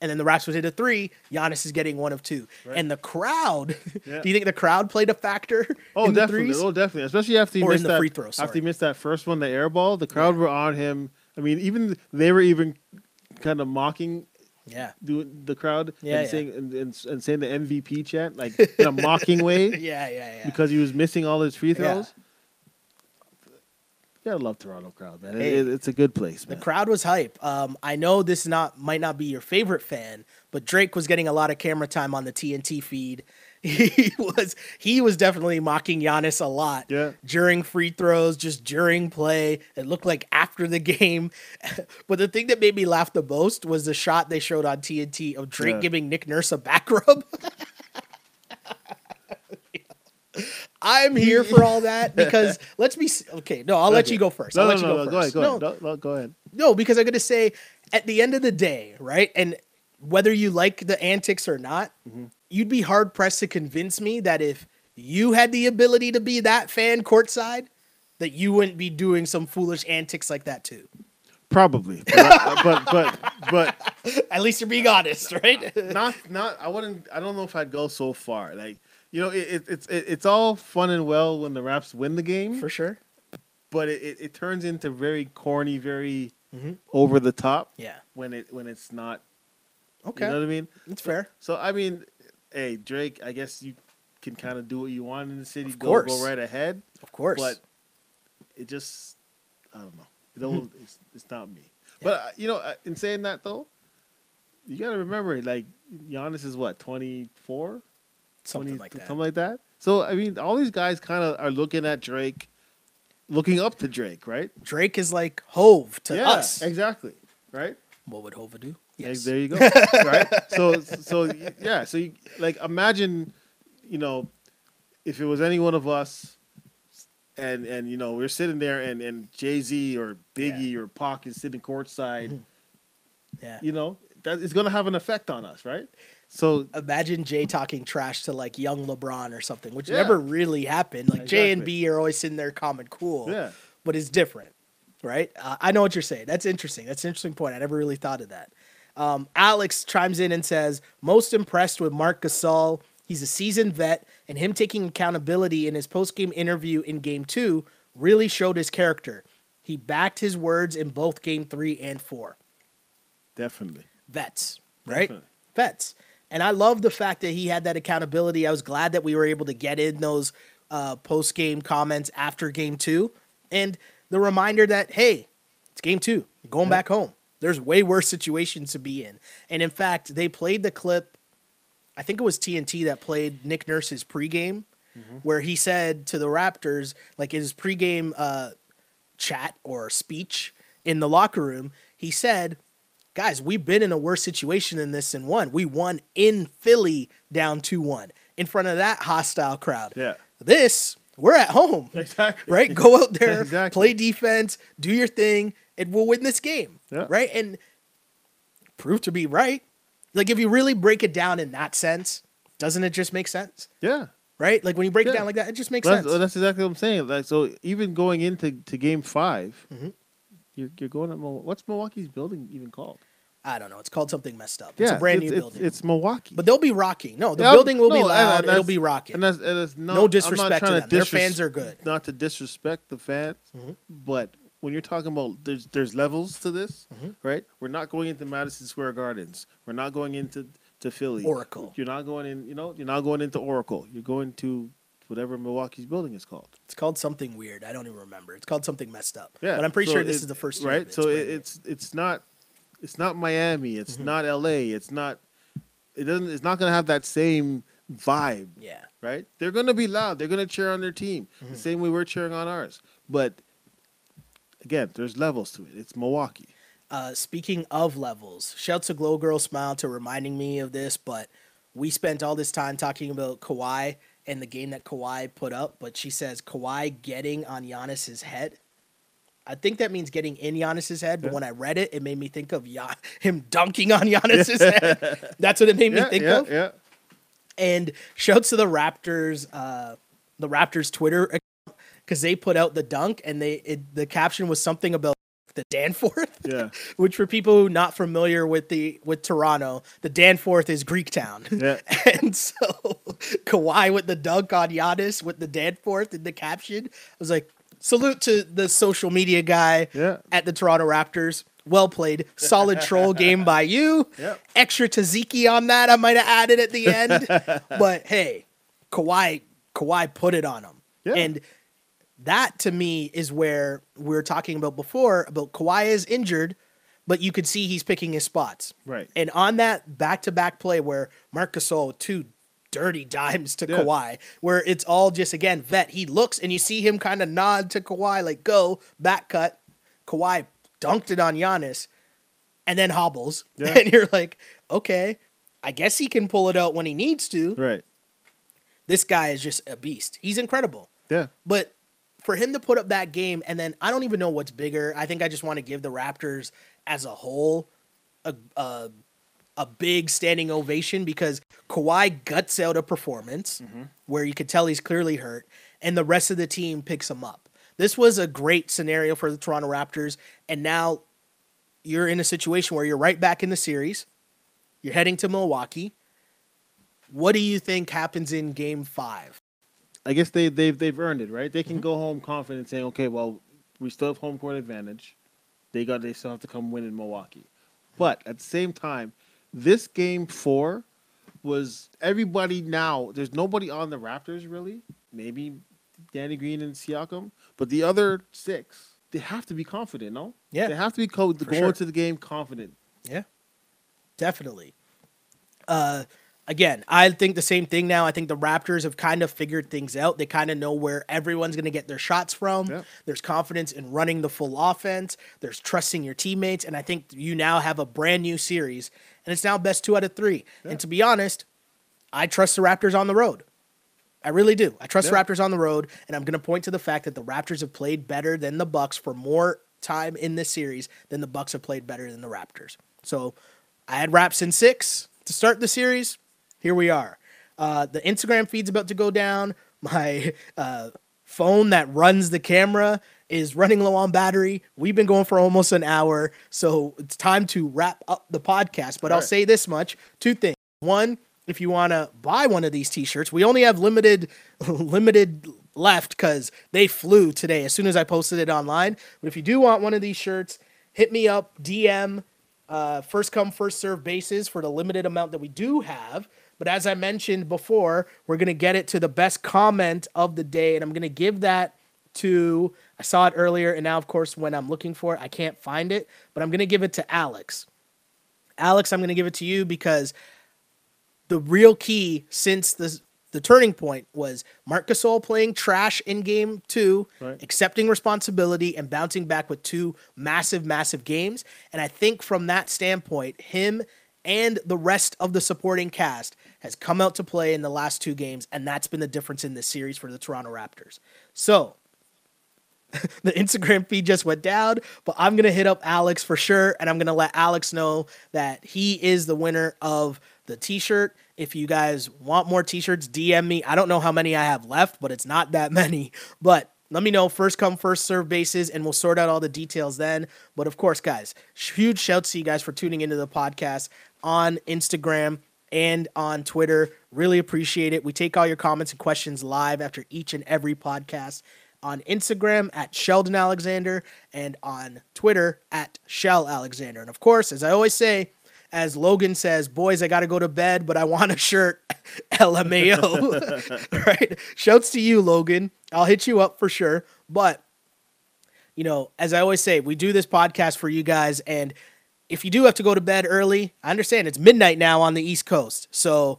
And then the Raps would hit a three, Giannis is getting one of two. Right. And the crowd, *laughs* Yeah. do you think the crowd played a factor *laughs* Oh, in definitely. Oh, definitely. Especially after he Or in missed the that free throw, sorry. After he missed that first one, the air ball, the crowd were on him. I mean, even they were even kind of mocking Yeah. doing the crowd Yeah, and yeah. saying and, and, and saying the MVP chant like in a mocking way *laughs* Yeah, yeah, yeah. because he was missing all his free throws. Yeah, I love Toronto crowd, man. Hey. it- it's a good place, The crowd was hype. Um, I know this not might not be your favorite fan, but Drake was getting a lot of camera time on the TNT feed. He *laughs* was he was definitely mocking Giannis a lot Yeah. during free throws, just during play. It looked like after the *laughs* game. but the thing that made me laugh the most was the shot they showed on TNT of Drake Yeah. giving Nick Nurse a back rub. *laughs* I'm here for all that because let's be okay. No, I'll let you go first. No, I'll no, let you no, go no, first. Go ahead, go ahead. No, no, go ahead. no, because I'm going to say at the end of the day, right? And whether you like the antics or not, Mm-hmm. You'd be hard pressed to convince me that if you had the ability to be that fan courtside, that you wouldn't be doing some foolish antics like that too. Probably, but I- but but, but *laughs* At least you're being honest, right? *laughs* not not. I wouldn't. I don't know if I'd go so far. Like you know, it, it, it's it, it's all fun and well when the Raps win the game, For sure. but it, it, it turns into very corny, very Mhm. over the top Yeah. when it when it's not. Okay. You know what I mean? That's fair. So I mean, hey Drake, I guess you can kind of do what you want in the city. Of go course. go right ahead, Of course. but it just I don't know. It don't, it's, it's not me. But uh, you know, uh, in saying that though, you got to remember, like Giannis is what twenty four, Something like that. something like that. So I mean, all these guys kind of are looking at Drake, looking up to Drake, right? Drake is like Hova to yeah, us. exactly, right? What would Hova do? Yeah, Yes. There you go. *laughs* right. So so yeah. So you, like imagine, you know, if it was any one of us, and and you know we're sitting there and and Jay Z or Biggie or Pac is sitting courtside, Yeah. you know that is going to have an effect on us, right? So Imagine Jay talking trash to like young LeBron or something, which Yeah. never really happened. Like Jay and B are always sitting there calm and cool. yeah, but it's different, right? Uh, I know what you're saying. That's interesting. That's an interesting point. I never really thought of that. Um, Alex chimes in and says, most impressed with Marc Gasol. He's a seasoned vet, and him taking accountability in his post-game interview in Game Two really showed his character. He backed his words in both Game Three and Four. definitely. Vets, right? Definitely. Vets. And I love the fact that he had that accountability. I was glad that we were able to get in those uh, post game comments after game two. And the reminder that, hey, it's game two, You're going back home. There's way worse situations to be in. And in fact, they played the clip, I think it was TNT that played Nick Nurse's pregame, where he said to the Raptors, like his pregame uh, chat or speech in the locker room, he said, guys, we've been in a worse situation than this and won. We won in Philly down 2 1 in front of that hostile crowd. Yeah. This, we're at home. Exactly. Right? Go out there, *laughs* Exactly. play defense, do your thing, and we'll win this game. Yeah. Right? And prove to be right. Like, if you really break it down in that sense, doesn't it just make sense? Yeah. Right? Like, when you break it down like that, it just makes That's, sense. that's exactly what I'm saying. Like so, even going into to Game 5 Mhm. you're you're going at what's Milwaukee's building even called? I don't know. It's called something messed up. It's yeah, a brand new it's, building. It's, Milwaukee. but they'll be rocking. No, the Yeah, building will be no, and- loud. It'll be rocking. And that's, and that's not, No I'm disrespect to them. Their disres- fans are good. Not to disrespect the fans, Mhm. but when you're talking about there's there's levels to this, Mhm. right? We're not going into Madison Square Gardens. We're not going into to Philly. Oracle. You're not going in. You know, you're not going into Oracle. You're going to whatever Milwaukee's building is called. It's called something weird. I don't even remember. It's called something messed up. Yeah, but I'm pretty so sure this is the first right. it. so it, it's it's not it's not Miami. It's Mhm. not L.A. It's not. It doesn't. It's not going to have that same vibe. yeah. right? They're going to be loud. They're going to cheer on their team Mhm. the same way we're cheering on ours. But again, there's levels to it. It's Milwaukee. Uh, speaking of levels, shouts to Glow Girl Smile to reminding me of this, but we spent all this time talking about Kawhi and the game that Kawhi put up, but she says Kawhi getting on Giannis's head. I think that means getting in Giannis's head, but Yeah. when I read it, it made me think of Gian- *laughs* him dunking on Giannis's head. *laughs* That's what it made me yeah, think yeah, of. yeah. And shouts to the Raptors, uh, the Raptors Twitter account because they put out the dunk and they it, the caption was something about the Danforth, Yeah. *laughs* which for people who not familiar with the with Toronto, the Danforth is Greek town. *laughs* Yeah. And so *laughs* Kawhi with the dunk on Giannis with the Danforth in the caption, I was like, salute to the social media guy Yeah. at the Toronto Raptors. Well played. Solid troll game by you. Yep. Extra tzatziki on that, I might have added at the end. but hey, Kawhi, Kawhi put it on him. Yeah. And that to me is where we were talking about before about Kawhi is injured, but you could see he's picking his spots. Right. And on that back to back play where Marc Gasol two dirty *laughs* dimes to Yeah. Kawhi, where it's all just again vet. He looks and you see him kind of nod to Kawhi, like go back cut. Kawhi dunked it on Giannis, and then hobbles, *laughs* Yeah. and you're like, okay, I guess he can pull it out when he needs to. Right. This guy is just a beast. He's incredible. Yeah. But for him to put up that game, and then I don't even know what's bigger. I think I just want to give the Raptors as a whole a a, a big standing ovation because Kawhi guts out a performance mm-hmm. where you could tell he's clearly hurt, and the rest of the team picks him up. This was a great scenario for the Toronto Raptors, and now you're in a situation where you're right back in the series. You're heading to Milwaukee. What do you think happens in Game Five? I guess they they've they've earned it, right? They Mm-hmm. can go home confident, saying, "Okay, well, we still have home court advantage. They got they still have to come win in Milwaukee." But at the same time, this game four was everybody now. There's nobody on the Raptors really. Maybe Danny Green and Siakam, but the other six they have to be confident. No, Yeah. they have to be co- going sure. to the game confident. Yeah. definitely. Uh, again, I think the same thing now. I think the Raptors have kind of figured things out. They kind of know where everyone's going to get their shots from. Yeah. There's confidence in running the full offense. There's trusting your teammates, and I think you now have a brand new series, and it's now best two out of three. And to be honest, I trust the Raptors on the road. I really do. I trust Yeah. the Raptors on the road, and I'm going to point to the fact that the Raptors have played better than the Bucks for more time in this series than the Bucks have played better than the Raptors. So I had Raps in six to start the series. Here we are. Uh, the Instagram feed's about to go down. *laughs* My uh, phone that runs the camera is running low on battery. We've been going for almost an hour, so it's time to wrap up the podcast. But I'll Right. say this much: two things. One, if you want to buy one of these T-shirts, we only have limited *laughs* limited left because they flew today as soon as I posted it online. But if you do want one of these shirts, hit me up, DM, uh, first come first serve basis for the limited amount that we do have. But as I mentioned before, we're gonna get it to the best comment of the day, and I'm gonna give that to. I saw it earlier, and now of course when I'm looking for it, I can't find it. But I'm gonna give it to Alex. Alex, I'm gonna give it to you because the real key since the the turning point was Marc Gasol playing trash in game two, Right. accepting responsibility and bouncing back with two massive, massive games. And I think from that standpoint, him and the rest of the supporting cast has come out to play in the last two games, and that's been the difference in this series for the Toronto Raptors. So *laughs* the Instagram feed just went down, but I'm gonna hit up Alex for sure, and I'm gonna let Alex know that he is the winner of the T-shirt. If you guys want more T-shirts, DM me. I don't know how many I have left, but it's not that *laughs* many. But let me know first come first serve basis, and we'll sort out all the details then. But of course, guys, huge shouts to you guys for tuning into the podcast on Instagram and on Twitter. Really appreciate it. We take all your comments and questions live after each and every podcast on Instagram at Sheldon Alexander and on Twitter at Shell Alexander. And of course, as I always say, as Logan says, boys, I got to go to bed, but I want a shirt. *laughs* LMAO. *laughs* right? Shouts to you, Logan. I'll hit you up for sure. But, you know, as I always say, we do this podcast for you guys. And if you do have to go to bed early, I understand it's midnight now on the East Coast. So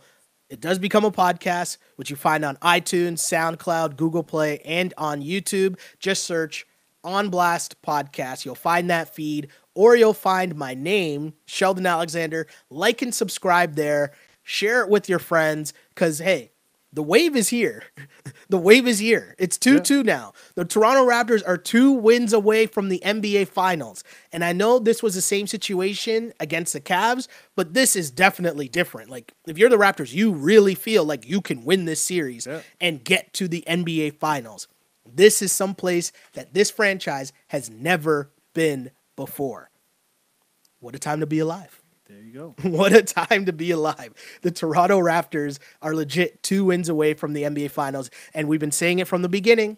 it does become a podcast, which you find on iTunes, SoundCloud, Google Play, and on YouTube. Just search On Blast Podcast. You'll find that feed, or you'll find my name, Sheldon Alexander. Like and subscribe there. Share it with your friends, because, hey, the wave is here. *laughs* the wave is here. It's 2 2 now. The Toronto Raptors are two wins away from the NBA Finals. And I know this was the same situation against the Cavs, but this is definitely different. Like, if you're the Raptors, you really feel like you can win this series Yeah. and get to the NBA Finals. This is some place that this franchise has never been before. What a time to be alive. There you go. *laughs* What a time to be alive. The Toronto Raptors are legit two wins away from the NBA Finals. And we've been saying it from the beginning,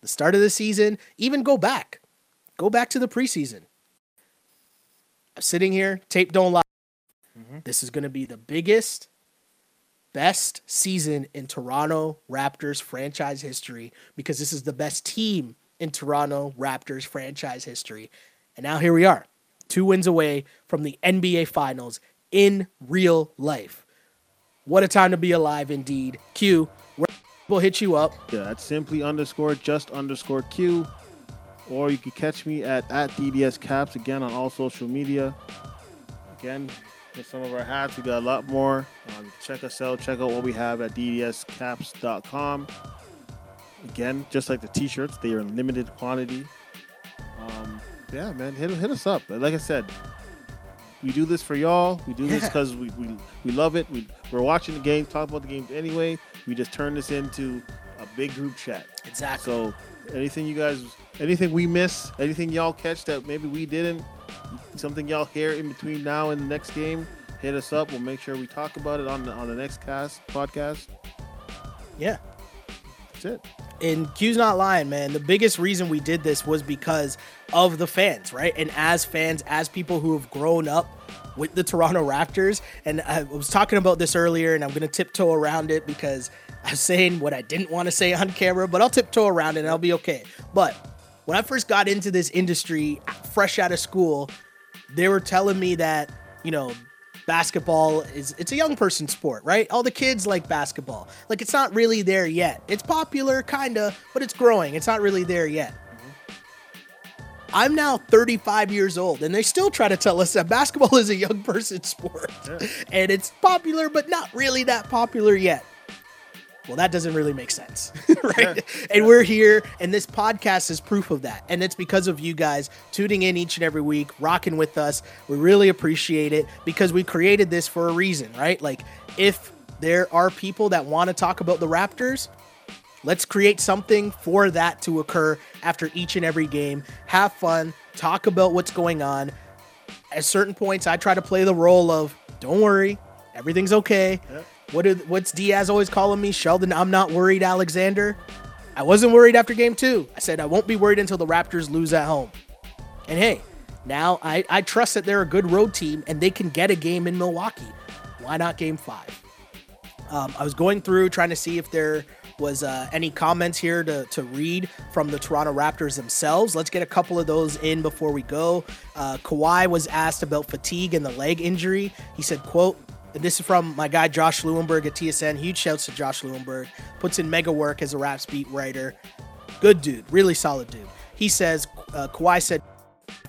the start of the season, even go back. Go back to the preseason. I'm sitting here, tape don't lie. Mm-hmm. This is going to be the biggest, best season in Toronto Raptors franchise history because this is the best team in Toronto Raptors franchise history. And now here we are, two wins away from the NBA Finals in real life. What a time to be alive, indeed. Q, where will hit you up? Yeah, that's simply underscore just underscore Q. Or you can catch me at, at DDS Caps again on all social media. Again, get some of our hats. We got a lot more. Um, check us out. Check out what we have at DDSCaps.com. Again, just like the t-shirts, they are in limited quantity. Um, yeah, man, hit, hit us up. Like I said, we do this for y'all. We do this because we, we, we love it. We, we're watching the game, talk about the games anyway. We just turn this into a big group chat. Exactly. So anything you guys, anything we miss, anything y'all catch that maybe we didn't, something y'all hear in between now and the next game, hit us up. We'll make sure we talk about it on the on the next cast podcast. yeah. That's it. and Q's not lying, man. The biggest reason we did this was because of the fans, right? And as fans, as people who have grown up with the Toronto Raptors, and I was talking about this earlier, and I'm gonna tiptoe around it because I was saying what I didn't want to say on camera, but I'll tiptoe around it and I'll be okay. But when I first got into this industry, fresh out of school, they were telling me that, you know, basketball is it's a young person sport, right? All the kids like basketball. Like it's not really there yet. It's popular, kinda, but it's growing. It's not really there yet. Mm-hmm. I'm now 35 years old, and they still try to tell us that basketball *laughs* is a young person sport. Yeah. And it's popular, but not really that popular yet. Well, that doesn't really make sense, *laughs* *laughs* right? And we're here, and this podcast is proof of that. And it's because of you guys tuning in each and every week, rocking with us. We really appreciate it because we created this for a reason, right? Like, if there are people that want to talk about the Raptors, Let's create something for that to occur after each and every game. Have fun, talk about what's going on. At certain points, I try to play the role of "Don't worry, everything's okay." Yep. What did what's Diaz always calling me? Sheldon, I'm not worried. Alexander, I wasn't worried after game two. I said I won't be worried until the Raptors lose at home. And hey, now I, I trust that they're a good road team and they can get a game in Milwaukee. Why not game five? Um, I was going through trying to see if there was uh, any comments here to, to read from the Toronto Raptors themselves. Let's get a couple of those in before we go. Uh, Kawhi was asked about fatigue and the leg injury. He said, quote, this is from my guy Josh Lewenberg at TSN. Huge shouts to Josh Lewenberg. Puts in mega work as a Raps beat writer. Good dude, really solid dude. He says, uh, Kawhi said,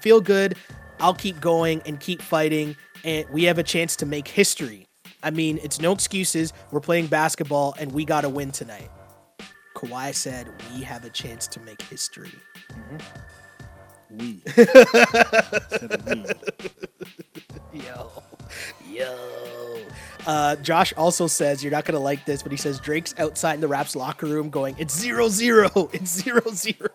feel good. I'll keep going and keep fighting, and we have a chance to make history. I mean, it's no excuses. We're playing basketball, and we got to win tonight. Kawhi said, "We have a chance to make history." We. *laughs* Instead of me. Yo, yo. Uh, Josh also says you're not gonna like this, but he says Drake's outside in the Raps locker room going, "It's zero zero. It's zero zero.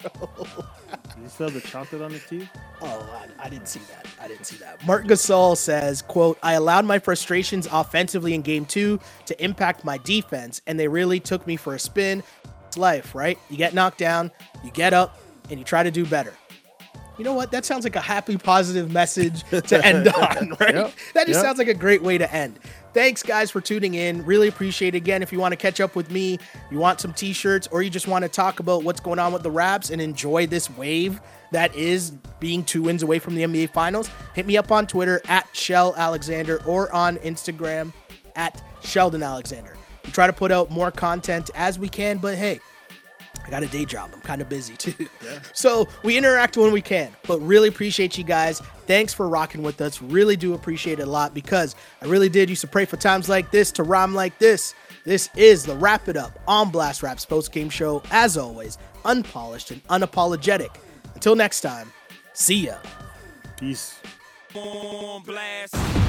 Did you still have the chocolate on the teeth? Oh, I, I didn't see that. I didn't see that. Marc Gasol says, quote, I allowed my frustrations offensively in game two to impact my defense, and they really took me for a spin. It's life, right? You get knocked down, you get up, and you try to do better. You know what? That sounds like a happy, positive message to *laughs* end on, right? Yep. That just Yep. sounds like a great way to end. Thanks, guys, for tuning in. Really appreciate it. Again, if you want to catch up with me, you want some t shirts, or you just want to talk about what's going on with the Raps and enjoy this wave that is being two wins away from the NBA Finals, hit me up on Twitter at Shell Alexander or on Instagram at Sheldon Alexander. We try to put out more content as we can, but hey, I got a day job. I'm kind of busy too. *laughs* Yeah. So we interact when we can, but really appreciate you guys. Thanks for rocking with us. Really do appreciate it a lot because I really did used to pray for times like this to rhyme like this. This is the Wrap It Up on Blast Raps post game show. As always, unpolished and unapologetic. Until next time, see ya. Peace. on blast.